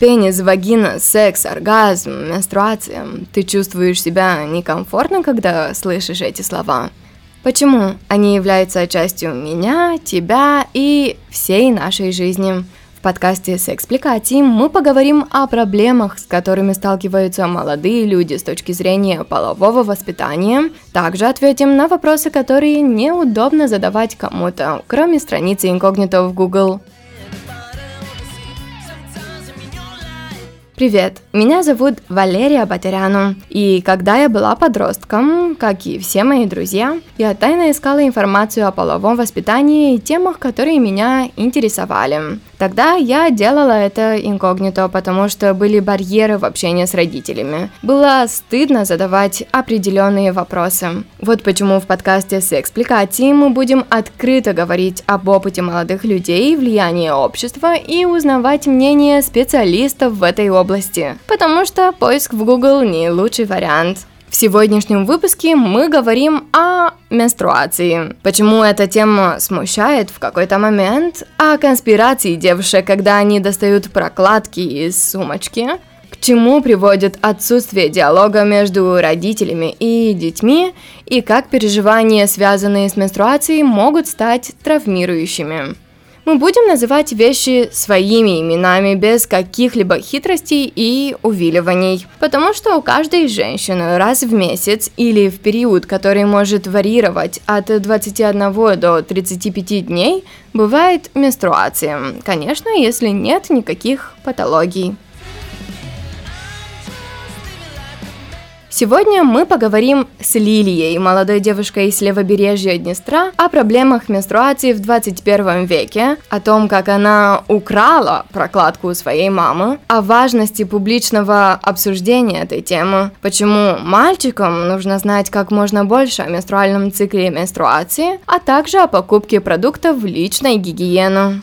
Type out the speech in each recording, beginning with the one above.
Пенис, вагина, секс, оргазм, менструация. Ты чувствуешь себя некомфортно, когда слышишь эти слова? Почему? Они являются частью меня, тебя и всей нашей жизни. В подкасте «Секспликати» мы поговорим о проблемах, с которыми сталкиваются молодые люди с точки зрения полового воспитания. Также ответим на вопросы, которые неудобно задавать кому-то, кроме страницы инкогнито в Google. Привет, меня зовут Валерия Батеряну, и когда я была подростком, как и все мои друзья, я тайно искала информацию о половом воспитании и темах, которые меня интересовали. Тогда я делала это инкогнито, потому что были барьеры в общении с родителями. Было стыдно задавать определенные вопросы. Вот почему в подкасте с экспликацией мы будем открыто говорить об опыте молодых людей, влиянии общества и узнавать мнение специалистов в этой области. Потому что поиск в Google не лучший вариант. В сегодняшнем выпуске мы говорим о менструации. Почему эта тема смущает в какой-то момент, о конспирации девушек, когда они достают прокладки из сумочки, к чему приводит отсутствие диалога между родителями и детьми, и как переживания, связанные с менструацией, могут стать травмирующими. Мы будем называть вещи своими именами без каких-либо хитростей и увиливаний, потому что у каждой женщины раз в месяц или в период, который может варьировать от 21 до 35 дней, бывает менструация. Конечно, если нет никаких патологий. Сегодня мы поговорим с Лилией, молодой девушкой из левобережья Днестра, о проблемах менструации в 21 веке, о том, как она украла прокладку у своей мамы, о важности публичного обсуждения этой темы, почему мальчикам нужно знать как можно больше о менструальном цикле менструации, а также о покупке продуктов личной гигиены.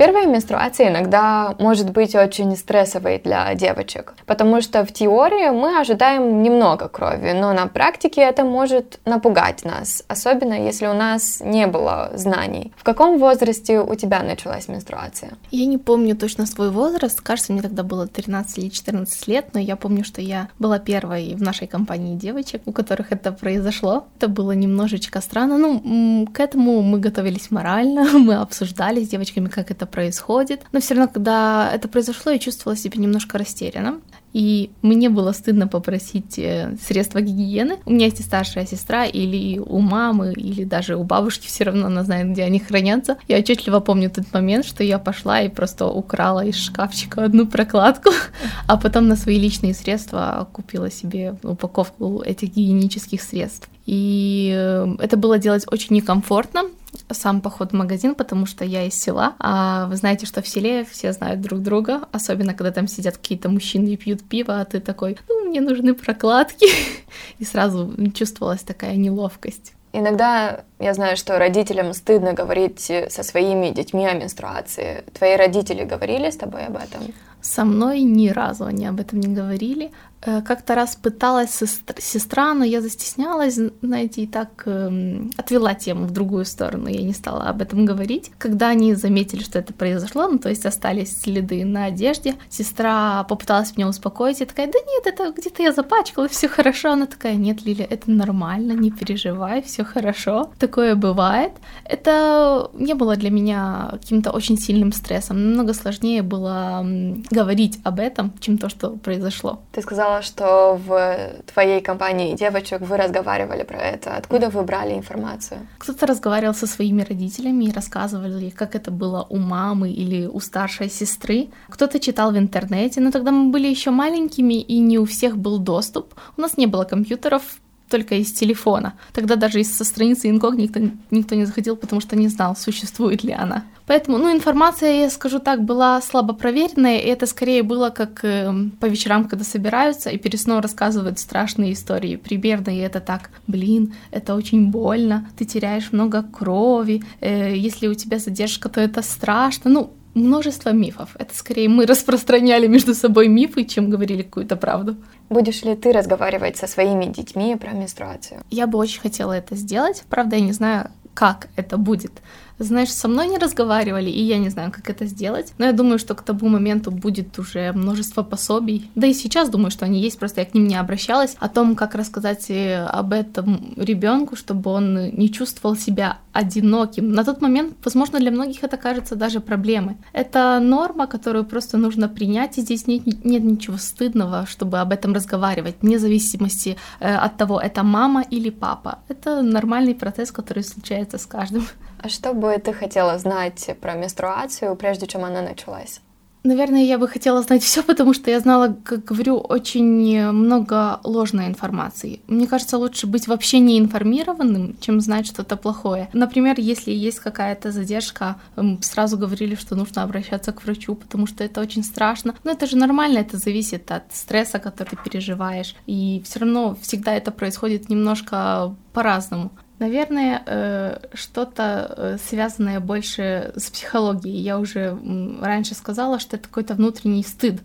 Первая менструация иногда может быть очень стрессовой для девочек, потому что в теории мы ожидаем немного крови, но на практике это может напугать нас, особенно если у нас не было знаний. В каком возрасте у тебя началась менструация? Я не помню точно свой возраст, кажется, мне тогда было 13 или 14 лет, но я помню, что я была первой в нашей компании девочек, у которых это произошло. Это было немножечко странно, ну, к этому мы готовились морально, мы обсуждали с девочками, как это происходит. Но все равно, когда это произошло, я чувствовала себя немножко растерянно. И мне было стыдно попросить э, средства гигиены. У меня есть и старшая сестра, или у мамы, или даже у бабушки, все равно она знает, где они хранятся. Я отчетливо помню тот момент, что я пошла и просто украла из шкафчика одну прокладку, а потом на свои личные средства купила себе упаковку этих гигиенических средств. И э, это было делать очень некомфортно, сам поход в магазин, потому что я из села, а вы знаете, что в селе все знают друг друга, особенно когда там сидят какие-то мужчины и пьют пиво, а ты такой, ну, мне нужны прокладки, и сразу чувствовалась такая неловкость. Иногда я знаю, что родителям стыдно говорить со своими детьми о менструации. Твои родители говорили с тобой об этом? Со мной ни разу они об этом не говорили. Э, как-то раз пыталась сестра, но я застеснялась, знаете, и так эм, отвела тему в другую сторону, я не стала об этом говорить. Когда они заметили, что это произошло, ну, то есть остались следы на одежде, сестра попыталась меня успокоить, я такая, да нет, это где-то я запачкала, все хорошо. Она такая, нет, Лиля, это нормально, не переживай, все хорошо. Такое бывает. Это не было для меня каким-то очень сильным стрессом, намного сложнее было говорить об этом, чем то, что произошло. Ты сказала, что в твоей компании девочек вы разговаривали про это. Откуда вы брали информацию? Кто-то разговаривал со своими родителями и рассказывали, как это было у мамы или у старшей сестры. Кто-то читал в интернете, но тогда мы были еще маленькими, и не у всех был доступ. У нас не было компьютеров, только из телефона. Тогда даже из со страницы инкогнито никто, не заходил, потому что не знал, существует ли она. Поэтому, ну, информация, я скажу так, была слабо проверенная, и это скорее было как э, по вечерам, когда собираются и перед рассказывают страшные истории. Примерно, и это так, блин, это очень больно, ты теряешь много крови, э, если у тебя задержка, то это страшно. Ну, множество мифов. Это скорее мы распространяли между собой мифы, чем говорили какую-то правду. Будешь ли ты разговаривать со своими детьми про менструацию? Я бы очень хотела это сделать. Правда, я не знаю, как это будет. Знаешь, со мной не разговаривали, и я не знаю, как это сделать. Но я думаю, что к тому моменту будет уже множество пособий. Да и сейчас думаю, что они есть, просто я к ним не обращалась. О том, как рассказать э, об этом ребенку, чтобы он не чувствовал себя одиноким. На тот момент, возможно, для многих это кажется даже проблемой. Это норма, которую просто нужно принять, и здесь нет, нет ничего стыдного, чтобы об этом разговаривать, вне зависимости э, от того, это мама или папа. Это нормальный процесс, который случается с каждым. А что бы ты хотела знать про менструацию, прежде чем она началась? Наверное, я бы хотела знать все, потому что я знала, как говорю, очень много ложной информации. Мне кажется, лучше быть вообще не информированным, чем знать что-то плохое. Например, если есть какая-то задержка, сразу говорили, что нужно обращаться к врачу, потому что это очень страшно. Но это же нормально, это зависит от стресса, который ты переживаешь. И все равно всегда это происходит немножко по-разному. Наверное, э, что-то э, связанное больше с психологией. Я уже раньше сказала, что это какой-то внутренний стыд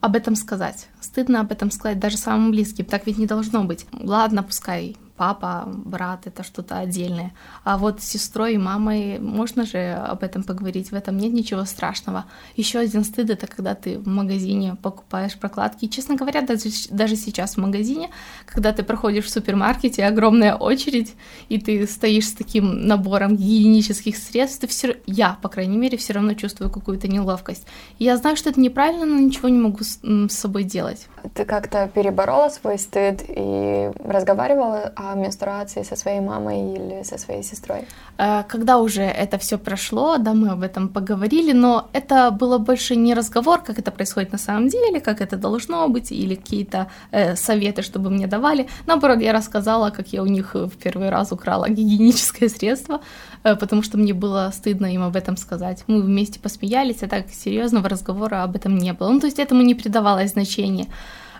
об этом сказать. Стыдно об этом сказать даже самым близким. Так ведь не должно быть. Ладно, пускай папа, брат, это что-то отдельное. А вот с сестрой и мамой можно же об этом поговорить, в этом нет ничего страшного. Еще один стыд это когда ты в магазине покупаешь прокладки. И, честно говоря, даже, даже сейчас в магазине, когда ты проходишь в супермаркете, огромная очередь, и ты стоишь с таким набором гигиенических средств, ты все, я, по крайней мере, все равно чувствую какую-то неловкость. Я знаю, что это неправильно, но ничего не могу с, с собой делать. Ты как-то переборола свой стыд и разговаривала о менструации со своей мамой или со своей сестрой? Э, когда уже это все прошло, да, мы об этом поговорили, но это было больше не разговор, как это происходит на самом деле, как это должно быть, или какие-то э, советы, чтобы мне давали. Наоборот, я рассказала, как я у них в первый раз украла гигиеническое средство, э, потому что мне было стыдно им об этом сказать. Мы вместе посмеялись, а так серьезного разговора об этом не было. Ну, то есть этому не придавалось значения.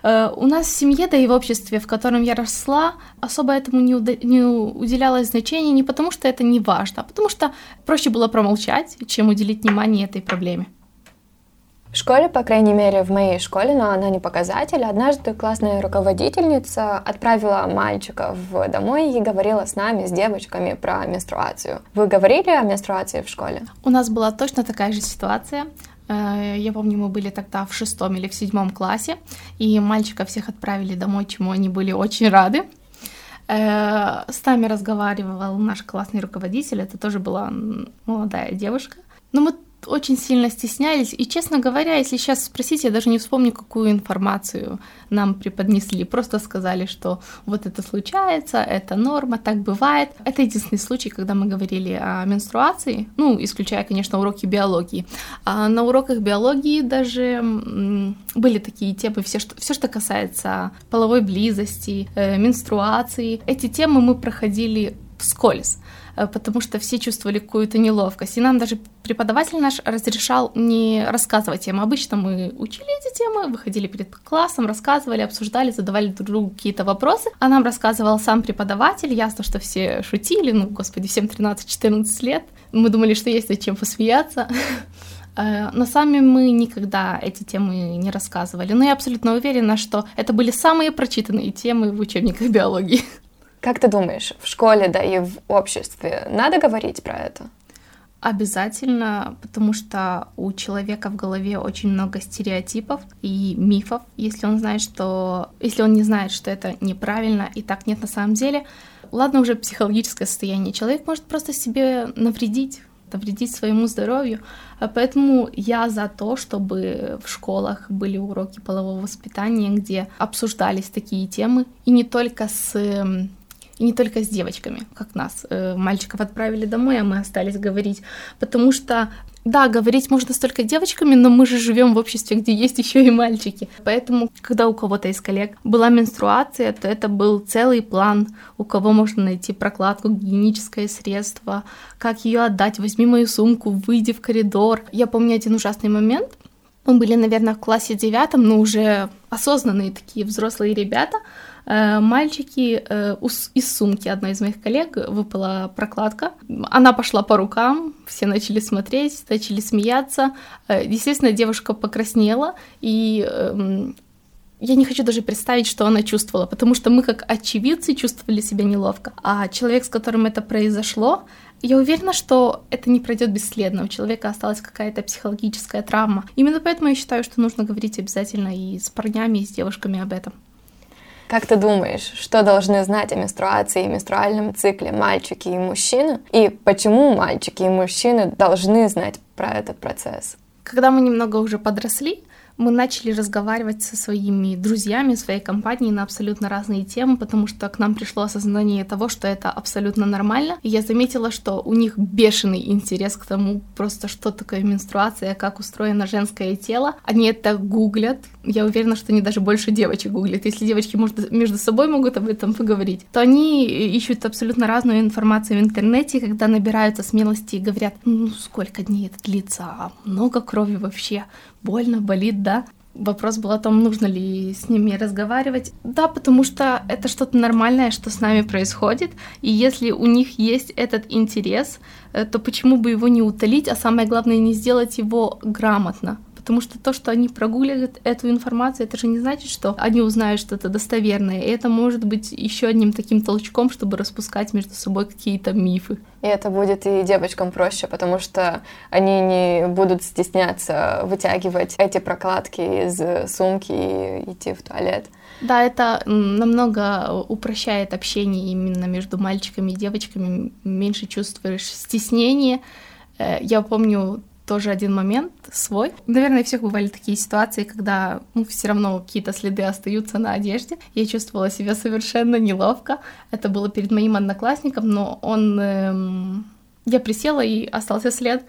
Э, у нас в семье, да и в обществе, в котором я росла, особо этому не, уда- не уделялось значения не потому, что это не важно, а потому что проще было промолчать, чем уделить внимание этой проблеме. В школе, по крайней мере, в моей школе, но она не показатель, однажды классная руководительница отправила мальчиков домой и говорила с нами, с девочками, про менструацию. Вы говорили о менструации в школе? У нас была точно такая же ситуация. Э, я помню, мы были тогда в шестом или в седьмом классе, и мальчиков всех отправили домой, чему они были очень рады. Э, с нами разговаривал наш классный руководитель, это тоже была молодая девушка. Но мы очень сильно стеснялись. И, честно говоря, если сейчас спросить, я даже не вспомню, какую информацию нам преподнесли. Просто сказали, что вот это случается, это норма, так бывает. Это единственный случай, когда мы говорили о менструации, ну, исключая, конечно, уроки биологии. А на уроках биологии даже были такие темы, все, что, все, что касается половой близости, э, менструации. Эти темы мы проходили вскользь. Э, потому что все чувствовали какую-то неловкость. И нам даже преподаватель наш разрешал не рассказывать тем. Обычно мы учили эти темы, выходили перед классом, рассказывали, обсуждали, задавали друг другу какие-то вопросы. А нам рассказывал сам преподаватель. Ясно, что все шутили, ну, господи, всем 13-14 лет. Мы думали, что есть над чем посмеяться. Э, но сами мы никогда эти темы не рассказывали. Но я абсолютно уверена, что это были самые прочитанные темы в учебниках биологии. Как ты думаешь, в школе, да и в обществе надо говорить про это? Обязательно, потому что у человека в голове очень много стереотипов и мифов. Если он знает, что... Если он не знает, что это неправильно и так нет на самом деле, ладно уже психологическое состояние, человек может просто себе навредить навредить своему здоровью. А поэтому я за то, чтобы в школах были уроки полового воспитания, где обсуждались такие темы, и не только с и не только с девочками, как нас. Э, мальчиков отправили домой, а мы остались говорить. Потому что да, говорить можно с только девочками, но мы же живем в обществе, где есть еще и мальчики. Поэтому, когда у кого-то из коллег была менструация, то это был целый план, у кого можно найти прокладку, гигиеническое средство, как ее отдать, возьми мою сумку, выйди в коридор. Я помню один ужасный момент. Мы были, наверное, в классе девятом, но уже осознанные такие взрослые ребята — мальчики э, из сумки одной из моих коллег выпала прокладка. Она пошла по рукам, все начали смотреть, начали смеяться. Э, естественно, девушка покраснела, и эм, я не хочу даже представить, что она чувствовала, потому что мы как очевидцы чувствовали себя неловко. А человек, с которым это произошло, Я уверена, что это не пройдет бесследно. У человека осталась какая-то психологическая травма. Именно поэтому я считаю, что нужно говорить обязательно и с парнями, и с девушками об этом. Как ты думаешь, что должны знать о менструации и менструальном цикле мальчики и мужчины? И почему мальчики и мужчины должны знать про этот процесс? Когда мы немного уже подросли, мы начали разговаривать со своими друзьями, своей компанией на абсолютно разные темы, потому что к нам пришло осознание того, что это абсолютно нормально. И я заметила, что у них бешеный интерес к тому, просто что такое менструация, как устроено женское тело. Они это гуглят. Я уверена, что они даже больше девочек гуглят. Если девочки может, между собой могут об этом поговорить, то они ищут абсолютно разную информацию в интернете, когда набираются смелости и говорят, ну сколько дней это длится, а много крови вообще, больно, болит, да. Вопрос был о том, нужно ли с ними разговаривать. Да, потому что это что-то нормальное, что с нами происходит. И если у них есть этот интерес, э, то почему бы его не утолить, а самое главное, не сделать его грамотно? Потому что то, что они прогуливают эту информацию, это же не значит, что они узнают что-то достоверное. И это может быть еще одним таким толчком, чтобы распускать между собой какие-то мифы. И это будет и девочкам проще, потому что они не будут стесняться вытягивать эти прокладки из сумки и идти в туалет. Да, это намного упрощает общение именно между мальчиками и девочками, меньше чувствуешь стеснение. Э, я помню тоже один момент свой. Наверное, у всех бывали такие ситуации, когда ну, все равно какие-то следы остаются на одежде. Я чувствовала себя совершенно неловко. Это было перед моим одноклассником, но он... Эм... Я присела и остался след,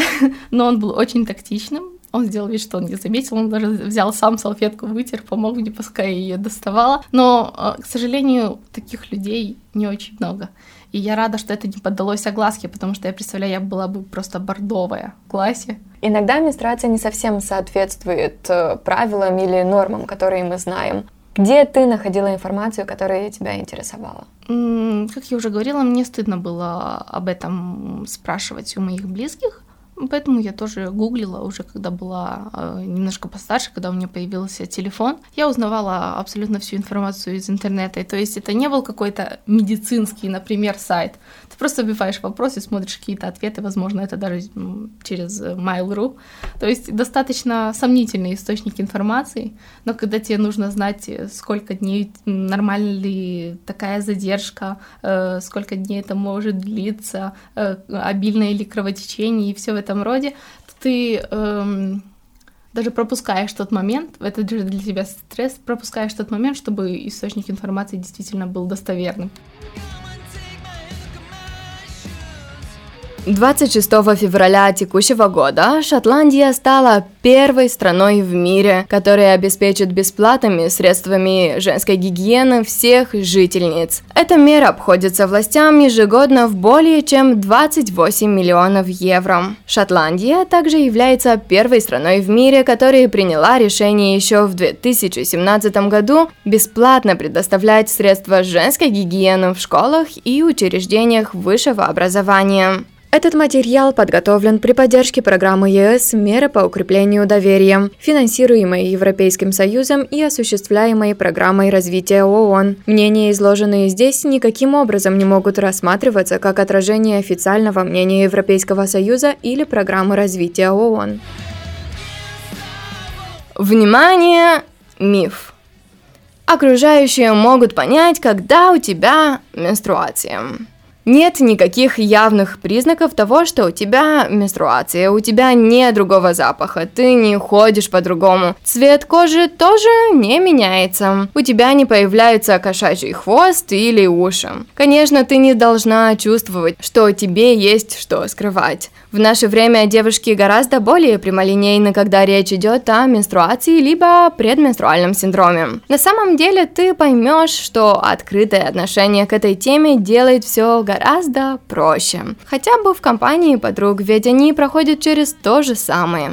но он был очень тактичным. Он сделал вид, что он не заметил, он даже взял сам салфетку, вытер, помог мне, пускай я ее доставала. Но, э, к сожалению, таких людей не очень много. И я рада, что это не поддалось огласке, потому что я представляю, я была бы просто бордовая в классе. Иногда менструация не совсем соответствует э, правилам или нормам, которые мы знаем. Где ты находила информацию, которая тебя интересовала? Как я уже говорила, мне стыдно было об этом спрашивать у моих близких. Поэтому я тоже гуглила уже, когда была э, немножко постарше, когда у меня появился телефон. Я узнавала абсолютно всю информацию из интернета. И, то есть это не был какой-то медицинский, например, сайт. Ты просто вбиваешь вопрос и смотришь какие-то ответы, возможно, это даже через Mail.ru. То есть достаточно сомнительный источник информации, но когда тебе нужно знать, сколько дней, нормально ли такая задержка, э, сколько дней это может длиться, э, обильное ли кровотечение и все в этом роде, то ты эм, даже пропускаешь тот момент, это же для тебя стресс, пропускаешь тот момент, чтобы источник информации действительно был достоверным. 26 февраля текущего года Шотландия стала первой страной в мире, которая обеспечит бесплатными средствами женской гигиены всех жительниц. Эта мера обходится властям ежегодно в более чем 28 миллионов евро. Шотландия также является первой страной в мире, которая приняла решение еще в 2017 году бесплатно предоставлять средства женской гигиены в школах и учреждениях высшего образования. Этот материал подготовлен при поддержке программы ЕС «Меры по укреплению доверия», финансируемой Европейским Союзом и осуществляемой программой развития ООН. Мнения, изложенные здесь, никаким образом не могут рассматриваться как отражение официального мнения Европейского Союза или программы развития ООН. Внимание! Миф. Окружающие могут понять, когда у тебя менструация. Нет никаких явных признаков того, что у тебя менструация, у тебя нет другого запаха, ты не ходишь по-другому. Цвет кожи тоже не меняется. У тебя не появляется кошачий хвост или уши. Конечно, ты не должна чувствовать, что тебе есть что скрывать. В наше время девушки гораздо более прямолинейны, когда речь идет о менструации либо предменструальном синдроме. На самом деле ты поймешь, что открытое отношение к этой теме делает все гораздо проще. Хотя бы в компании подруг, ведь они проходят через то же самое.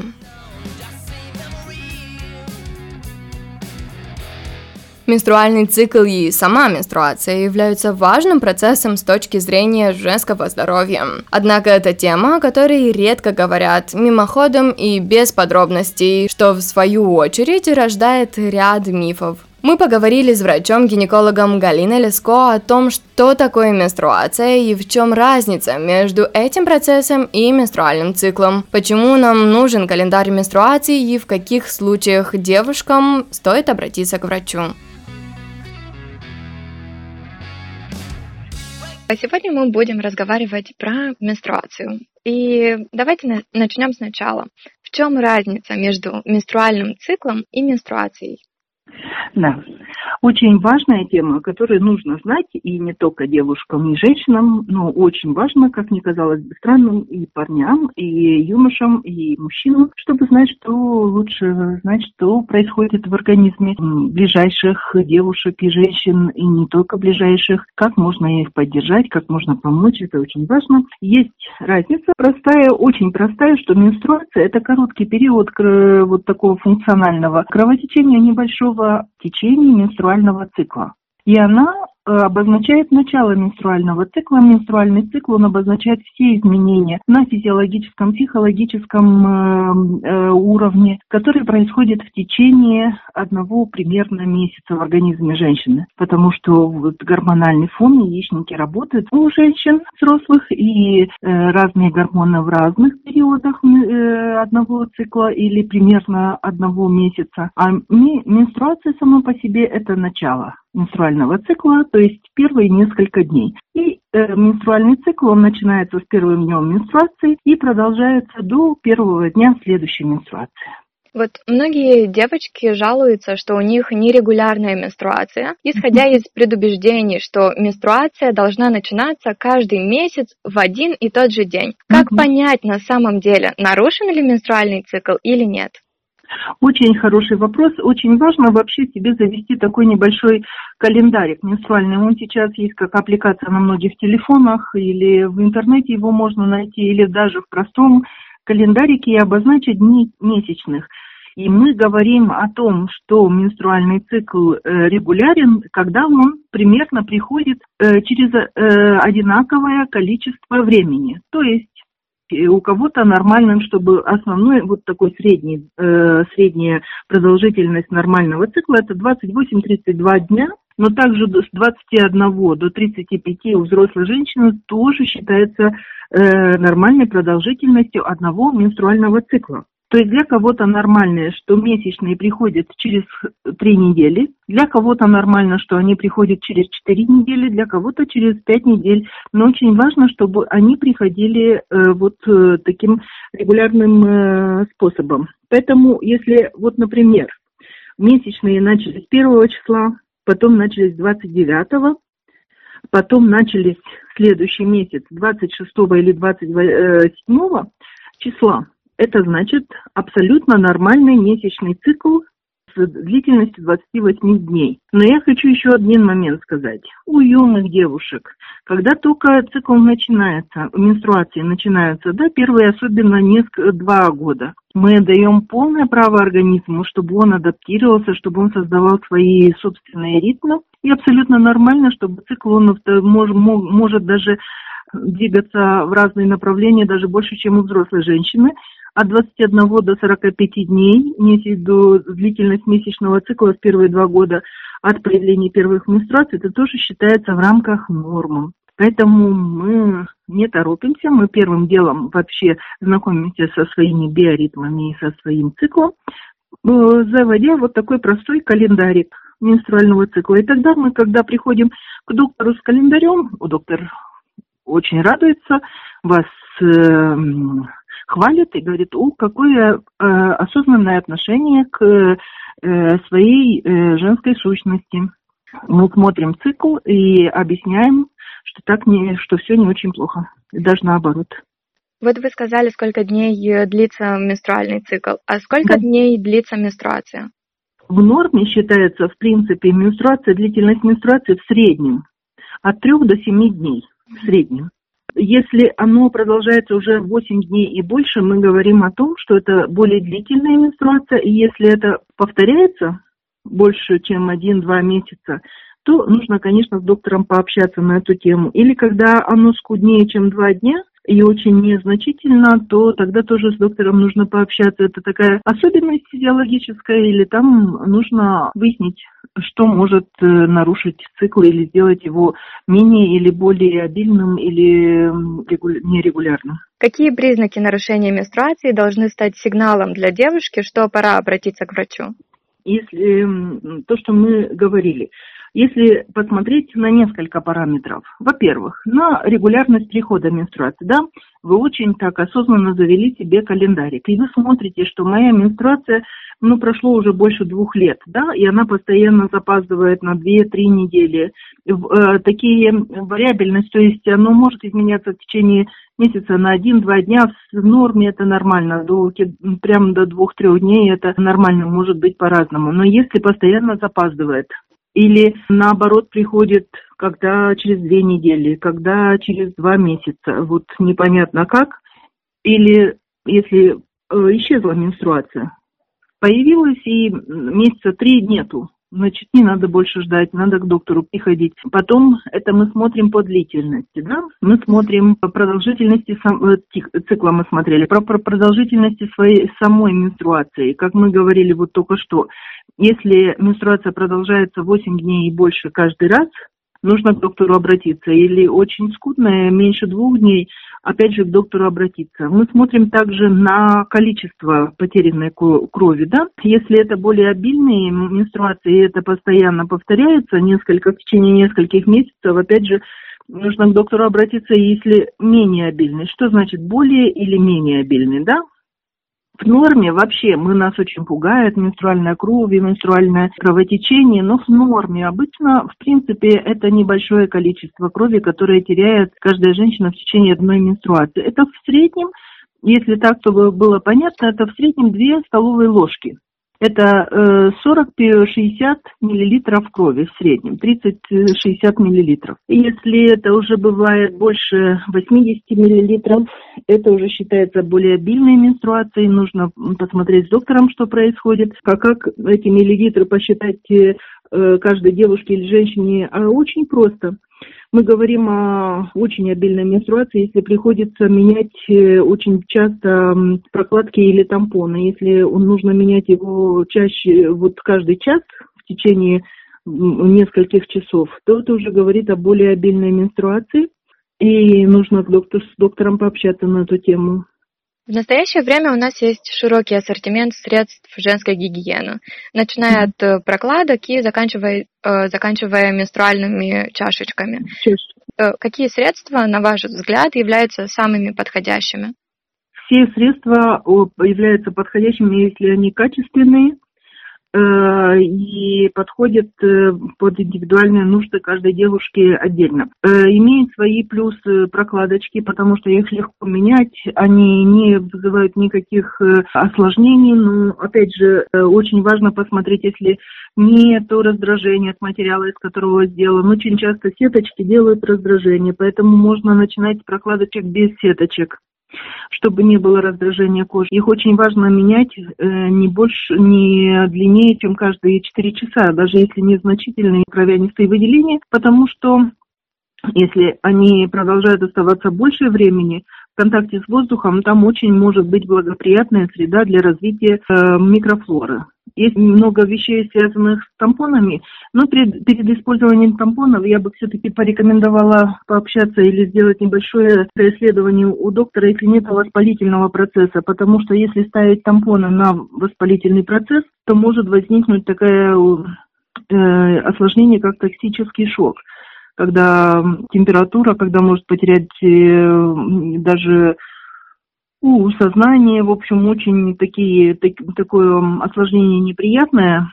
Менструальный цикл и сама менструация являются важным процессом с точки зрения женского здоровья. Однако это тема, о которой редко говорят мимоходом и без подробностей, что в свою очередь рождает ряд мифов. Мы поговорили с врачом-гинекологом Галиной Леско о том, что такое менструация и в чем разница между этим процессом и менструальным циклом, почему нам нужен календарь менструации и в каких случаях девушкам стоит обратиться к врачу. А сегодня мы будем разговаривать про менструацию. И давайте начнем сначала. В чем разница между менструальным циклом и менструацией? Да, очень важная тема, которую нужно знать и не только девушкам, и женщинам, но очень важно, как мне казалось бы странным, и парням, и юношам, и мужчинам, чтобы знать, что лучше знать, что происходит в организме ближайших девушек и женщин, и не только ближайших, как можно их поддержать, как можно помочь, это очень важно. Есть разница простая, очень простая, что менструация – это короткий период вот такого функционального кровотечения небольшого течения менструального цикла. И она обозначает начало менструального цикла. Менструальный цикл, он обозначает все изменения на физиологическом, психологическом э, э, уровне, которые происходят в течение одного примерно месяца в организме женщины. Потому что вот гормональный фон, яичники работают у женщин взрослых, и разные гормоны в разных периодах одного цикла или примерно одного месяца. А менструация сама по себе – это начало менструального цикла, то есть первые несколько дней. И э, менструальный цикл, он начинается с первым днем менструации и продолжается до первого дня следующей менструации. Вот многие девочки жалуются, что у них нерегулярная менструация, исходя из предубеждений, что менструация должна начинаться каждый месяц в один и тот же день. Как понять на самом деле, нарушен ли менструальный цикл или нет? Очень хороший вопрос. Очень важно вообще себе завести такой небольшой календарик менструальный. Он сейчас есть как аппликация на многих телефонах, или в интернете его можно найти, или даже в простом календарике и обозначить дни месячных. И мы говорим о том, что менструальный цикл э, регулярен, когда он примерно приходит э, через э, одинаковое количество времени. То есть у кого-то нормальным, чтобы основной вот такой средний, э, средняя продолжительность нормального цикла это 28-32 дня, но также с 21 до 35 у взрослой женщины тоже считается э, нормальной продолжительностью одного менструального цикла. То есть для кого-то нормально, что месячные приходят через три недели, для кого-то нормально, что они приходят через четыре недели, для кого-то через пять недель. Но очень важно, чтобы они приходили э, вот э, таким регулярным э, способом. Поэтому, если вот, например, месячные начались 1 числа, потом начались 29 потом начались следующий месяц 26 или 27 числа, это значит абсолютно нормальный месячный цикл с длительностью 28 дней. Но я хочу еще один момент сказать. У юных девушек, когда только цикл начинается, менструации начинаются, да, первые особенно несколько, два года, мы даем полное право организму, чтобы он адаптировался, чтобы он создавал свои собственные ритмы. И абсолютно нормально, чтобы цикл он может, может даже двигаться в разные направления, даже больше, чем у взрослой женщины от 21 до 45 дней, до длительность месячного цикла в первые два года от проявления первых менструаций, это тоже считается в рамках нормы. Поэтому мы не торопимся, мы первым делом вообще знакомимся со своими биоритмами и со своим циклом, э, заводя вот такой простой календарик менструального цикла. И тогда мы, когда приходим к доктору с календарем, доктор очень радуется, вас э, хвалит и говорит, о, какое э, осознанное отношение к э, своей э, женской сущности. Мы смотрим цикл и объясняем, что так не, что все не очень плохо, даже наоборот. Вот вы сказали, сколько дней э, длится менструальный цикл, а сколько да. дней длится менструация? В норме считается, в принципе, менструация, длительность менструации в среднем от 3 до 7 дней в среднем. Если оно продолжается уже 8 дней и больше, мы говорим о том, что это более длительная менструация, и если это повторяется больше, чем 1-2 месяца, то нужно, конечно, с доктором пообщаться на эту тему. Или когда оно скуднее, чем 2 дня, и очень незначительно, то тогда тоже с доктором нужно пообщаться. Это такая особенность физиологическая, или там нужно выяснить, что может э, нарушить цикл или сделать его менее или более обильным или нерегулярным. Какие признаки нарушения менструации должны стать сигналом для девушки, что пора обратиться к врачу? Если то, что мы говорили, если посмотреть на несколько параметров. Во-первых, на регулярность прихода менструации. Да, вы очень так осознанно завели себе календарик. И вы смотрите, что моя менструация, ну, прошло уже больше двух лет, да, и она постоянно запаздывает на 2-3 недели. Э, такие вариабельность, то есть оно может изменяться в течение месяца на один-два дня в норме это нормально, до, прям до двух-трех дней это нормально, может быть по-разному. Но если постоянно запаздывает, или наоборот приходит, когда через две недели, когда через два месяца, вот непонятно как, или если э, исчезла менструация, появилась и месяца три нету, значит, не надо больше ждать, надо к доктору приходить. Потом это мы смотрим по длительности, да? Мы смотрим по продолжительности сам, э, цикла мы смотрели, про, про продолжительности своей самой менструации. Как мы говорили вот только что, если менструация продолжается 8 дней и больше каждый раз, нужно к доктору обратиться. Или очень скудная, меньше двух дней, опять же к доктору обратиться. Мы смотрим также на количество потерянной крови. Да? Если это более обильные менструации, и это постоянно повторяется несколько, в течение нескольких месяцев, опять же, нужно к доктору обратиться, если менее обильный. Что значит более или менее обильный, да? В норме. Вообще мы нас очень пугает менструальная кровь и менструальное кровотечение, но в норме. Обычно, в принципе, это небольшое количество крови, которое теряет каждая женщина в течение одной менструации. Это в среднем, если так, чтобы было понятно, это в среднем 2 столовые ложки это 40-60 э, миллилитров крови в среднем, 30-60 миллилитров. Если это уже бывает больше 80 миллилитров, это уже считается более обильной менструацией, нужно посмотреть с доктором, что происходит, а как эти миллилитры посчитать э, каждой девушке или женщине, а очень просто – мы говорим о очень обильной менструации, если приходится менять э, очень часто прокладки или тампоны. Если нужно менять его чаще, вот каждый час в течение нескольких часов, то это уже говорит о более обильной менструации. И нужно с, доктор, с доктором пообщаться на эту тему. В настоящее время у нас есть широкий ассортимент средств женской гигиены, начиная от э, прокладок и заканчивая, э, заканчивая менструальными чашечками. Э, какие средства, на ваш взгляд, являются самыми подходящими? Все средства являются подходящими, если они качественные, и подходит э, под индивидуальные нужды каждой девушки отдельно. Э, имеет свои плюсы прокладочки, потому что их легко менять, они не вызывают никаких осложнений, но, опять же, очень важно посмотреть, если нет раздражения от материала, из которого сделан. Очень часто сеточки делают раздражение, поэтому можно начинать с прокладочек без сеточек чтобы не было раздражения кожи. Их очень важно менять э, не больше, не длиннее, чем каждые 4 часа, даже если незначительные кровянистые выделения, потому что если они продолжают оставаться больше времени, в контакте с воздухом, там очень может быть благоприятная среда для развития э, микрофлоры. Есть много вещей, связанных с тампонами, но перед, перед использованием тампонов я бы все-таки порекомендовала пообщаться или сделать небольшое исследование у доктора, если нет воспалительного процесса, потому что если ставить тампоны на воспалительный процесс, то может возникнуть такое э, осложнение, как токсический шок когда температура, когда может потерять э, даже у сознание, в общем, очень такие, так, такое осложнение неприятное,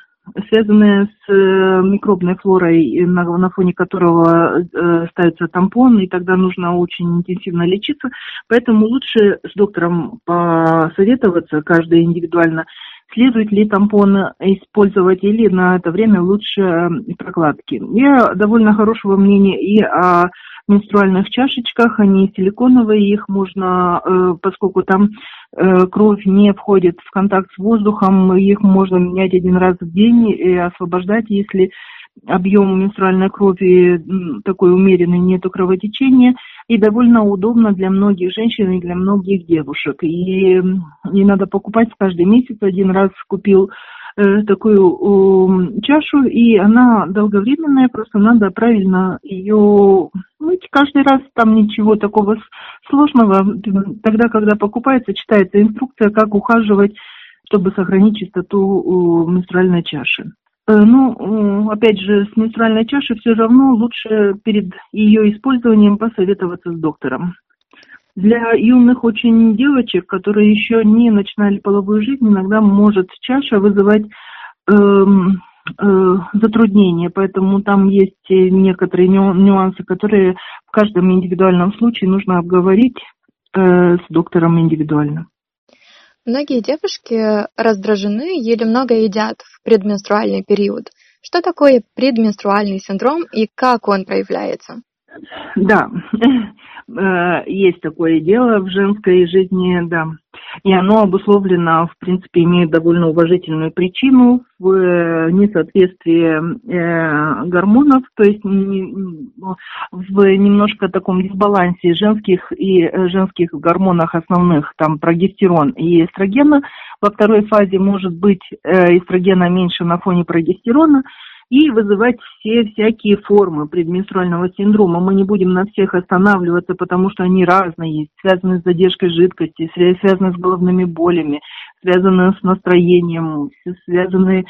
связанное с э, микробной флорой, на, на фоне которого э, ставится тампон, и тогда нужно очень интенсивно лечиться. Поэтому лучше с доктором посоветоваться, каждый индивидуально, следует ли тампон использовать или на это время лучше прокладки. Я довольно хорошего мнения и о менструальных чашечках, они силиконовые, их можно, э, поскольку там э, кровь не входит в контакт с воздухом, их можно менять один раз в день и освобождать, если объем менструальной крови такой умеренный, нету кровотечения, и довольно удобно для многих женщин и для многих девушек. И не надо покупать каждый месяц, один раз купил э, такую чашу, и она долговременная, просто надо правильно ее мыть каждый раз, там ничего такого сложного. Тогда, когда покупается, читается инструкция, как ухаживать, чтобы сохранить чистоту менструальной чаши. Э, ну, опять же, с менструальной чашей все равно лучше перед ее использованием посоветоваться с доктором. Для юных очень девочек, которые еще не начинали половую жизнь, иногда может чаша вызывать э, э, затруднения, поэтому там есть некоторые нюансы, которые в каждом индивидуальном случае нужно обговорить э, с доктором индивидуально. Многие девушки раздражены или много едят в предменструальный период. Что такое предменструальный синдром и как он проявляется? Да, э, есть такое дело в женской жизни, да. И оно обусловлено, в принципе, имеет довольно уважительную причину в э, несоответствии э, гормонов, то есть в немножко таком дисбалансе женских и женских гормонах основных, там прогестерон и эстрогена. Во второй фазе может быть эстрогена меньше на фоне прогестерона, и вызывать все всякие формы предменструального синдрома. Мы не будем на всех останавливаться, потому что они разные, есть, связаны с задержкой жидкости, связаны с головными болями, связаны с настроением, связаны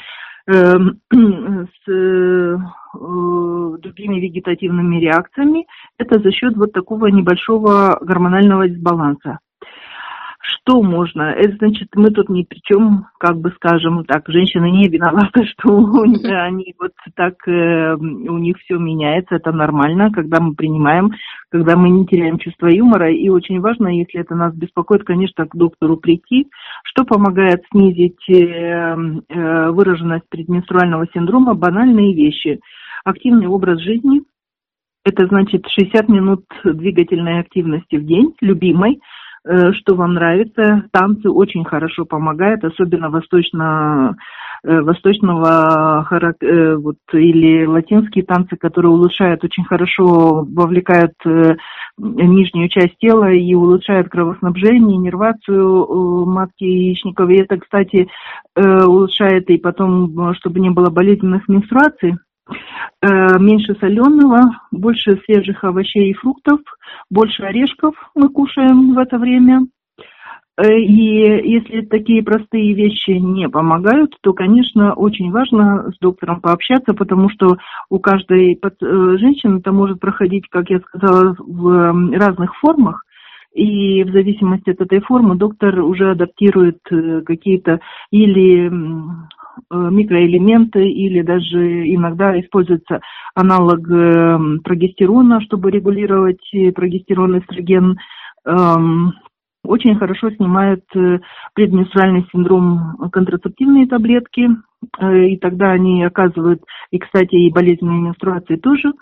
э, с э, другими вегетативными реакциями. Это за счет вот такого небольшого гормонального дисбаланса что можно? Это значит, мы тут ни при чем, как бы скажем так, женщины не виноваты, что они вот так, э, у них все меняется, это нормально, когда мы принимаем, когда мы не теряем чувство юмора, и очень важно, если это нас беспокоит, конечно, к доктору прийти, что помогает снизить э, э, выраженность предменструального синдрома, банальные вещи. Активный образ жизни, это значит 60 минут двигательной активности в день, любимой, что вам нравится. Танцы очень хорошо помогают, особенно восточно, э, восточного э, вот, или латинские танцы, которые улучшают очень хорошо, вовлекают нижнюю часть тела и улучшают кровоснабжение, нервацию матки яичников. И это, кстати, улучшает и потом, чтобы не было болезненных менструаций. Э, меньше соленого, больше свежих овощей и фруктов, больше орешков мы кушаем в это время. Э, и если такие простые вещи не помогают, то, конечно, очень важно с доктором пообщаться, потому что у каждой э, женщины это может проходить, как я сказала, в разных формах. И в зависимости от этой формы доктор уже адаптирует какие-то или микроэлементы или даже иногда используется аналог эм, прогестерона, чтобы регулировать э, прогестерон, эстроген. Эм, очень хорошо снимают э, предменструальный синдром контрацептивные таблетки, и тогда они оказывают, и, кстати, и болезненные менструации тоже,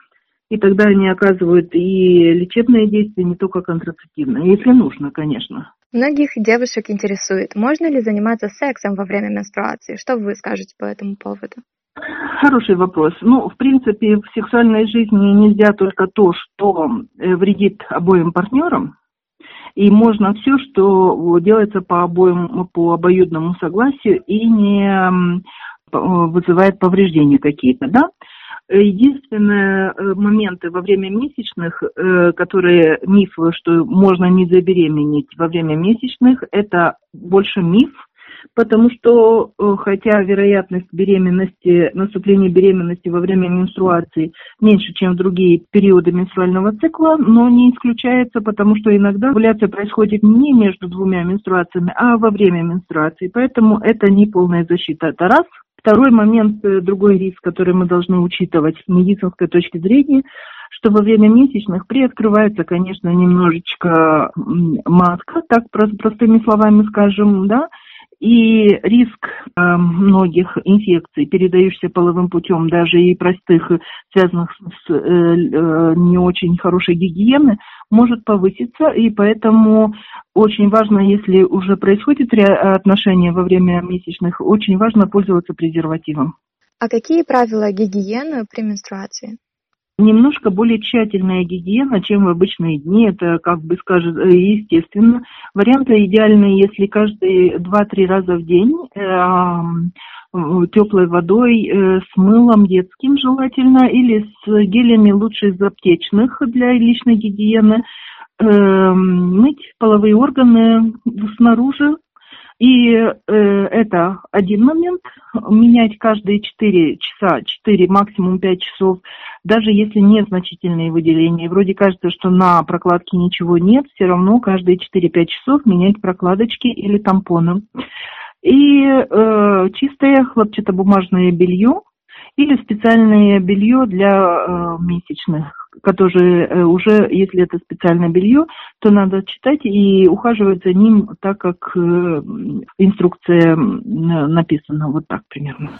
и тогда они оказывают и лечебные действия, не только контрацептивные, если нужно, конечно. Многих девушек интересует, можно ли заниматься сексом во время менструации? Что вы скажете по этому поводу? Хороший вопрос. Ну, в принципе, в сексуальной жизни нельзя только то, что э, вредит обоим партнерам, и можно все, что делается по обоим, по обоюдному согласию и не вызывает повреждения какие-то, да? Единственные э, моменты во время месячных, э, которые миф, что можно не забеременеть во время месячных, это больше миф, потому что э, хотя вероятность беременности, наступления беременности во время менструации меньше, чем в другие периоды менструального цикла, но не исключается, потому что иногда овуляция происходит не между двумя менструациями, а во время менструации, поэтому это не полная защита, это раз – Второй момент, э, другой риск, который мы должны учитывать с медицинской точки зрения, что во время месячных приоткрывается, конечно, немножечко матка, так простыми словами скажем, да, и риск э, многих инфекций, передающихся половым путем, даже и простых, связанных с э, э, не очень хорошей гигиеной, может повыситься, и поэтому очень важно, если уже происходит отношение во время месячных, очень важно пользоваться презервативом. А какие правила гигиены при менструации? Немножко более тщательная гигиена, чем в обычные дни. Это, как бы скажем, э, естественно. Варианты идеальные, если каждые 2-3 раза в день э, теплой водой э, с мылом детским желательно или с гелями лучше из аптечных для личной гигиены. Э, мыть половые органы снаружи и э, это один момент, менять каждые 4 часа, 4, максимум 5 часов, даже если незначительные выделения. Вроде кажется, что на прокладке ничего нет, все равно каждые 4-5 часов менять прокладочки или тампоны. И э, чистое хлопчатобумажное белье или специальное белье для э, месячных которые э, уже, если это специальное белье, то надо читать и ухаживать за ним так, как э, инструкция написана, вот так примерно.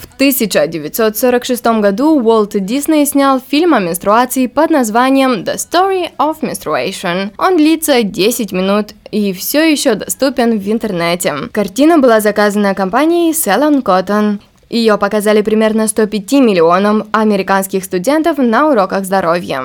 В 1946 году Уолт Дисней снял фильм о менструации под названием The Story of Menstruation. Он длится 10 минут и все еще доступен в интернете. Картина была заказана компанией Ceylon Cotton. Ее показали примерно 105 миллионам американских студентов на уроках здоровья.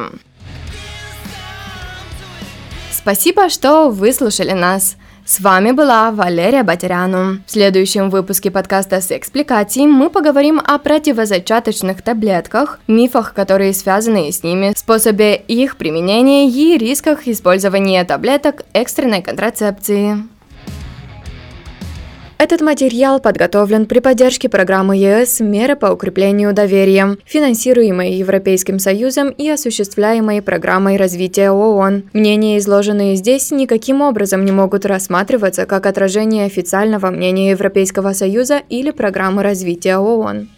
Спасибо, что выслушали нас. С вами была Валерия Батеряну. В следующем выпуске подкаста с экспликацией мы поговорим о противозачаточных таблетках, мифах, которые связаны с ними, способе их применения и рисках использования таблеток экстренной контрацепции. Этот материал подготовлен при поддержке программы ЕС «Меры по укреплению доверия», финансируемой Европейским Союзом и осуществляемой программой развития ООН. Мнения, изложенные здесь, никаким образом не могут рассматриваться как отражение официального мнения Европейского Союза или программы развития ООН.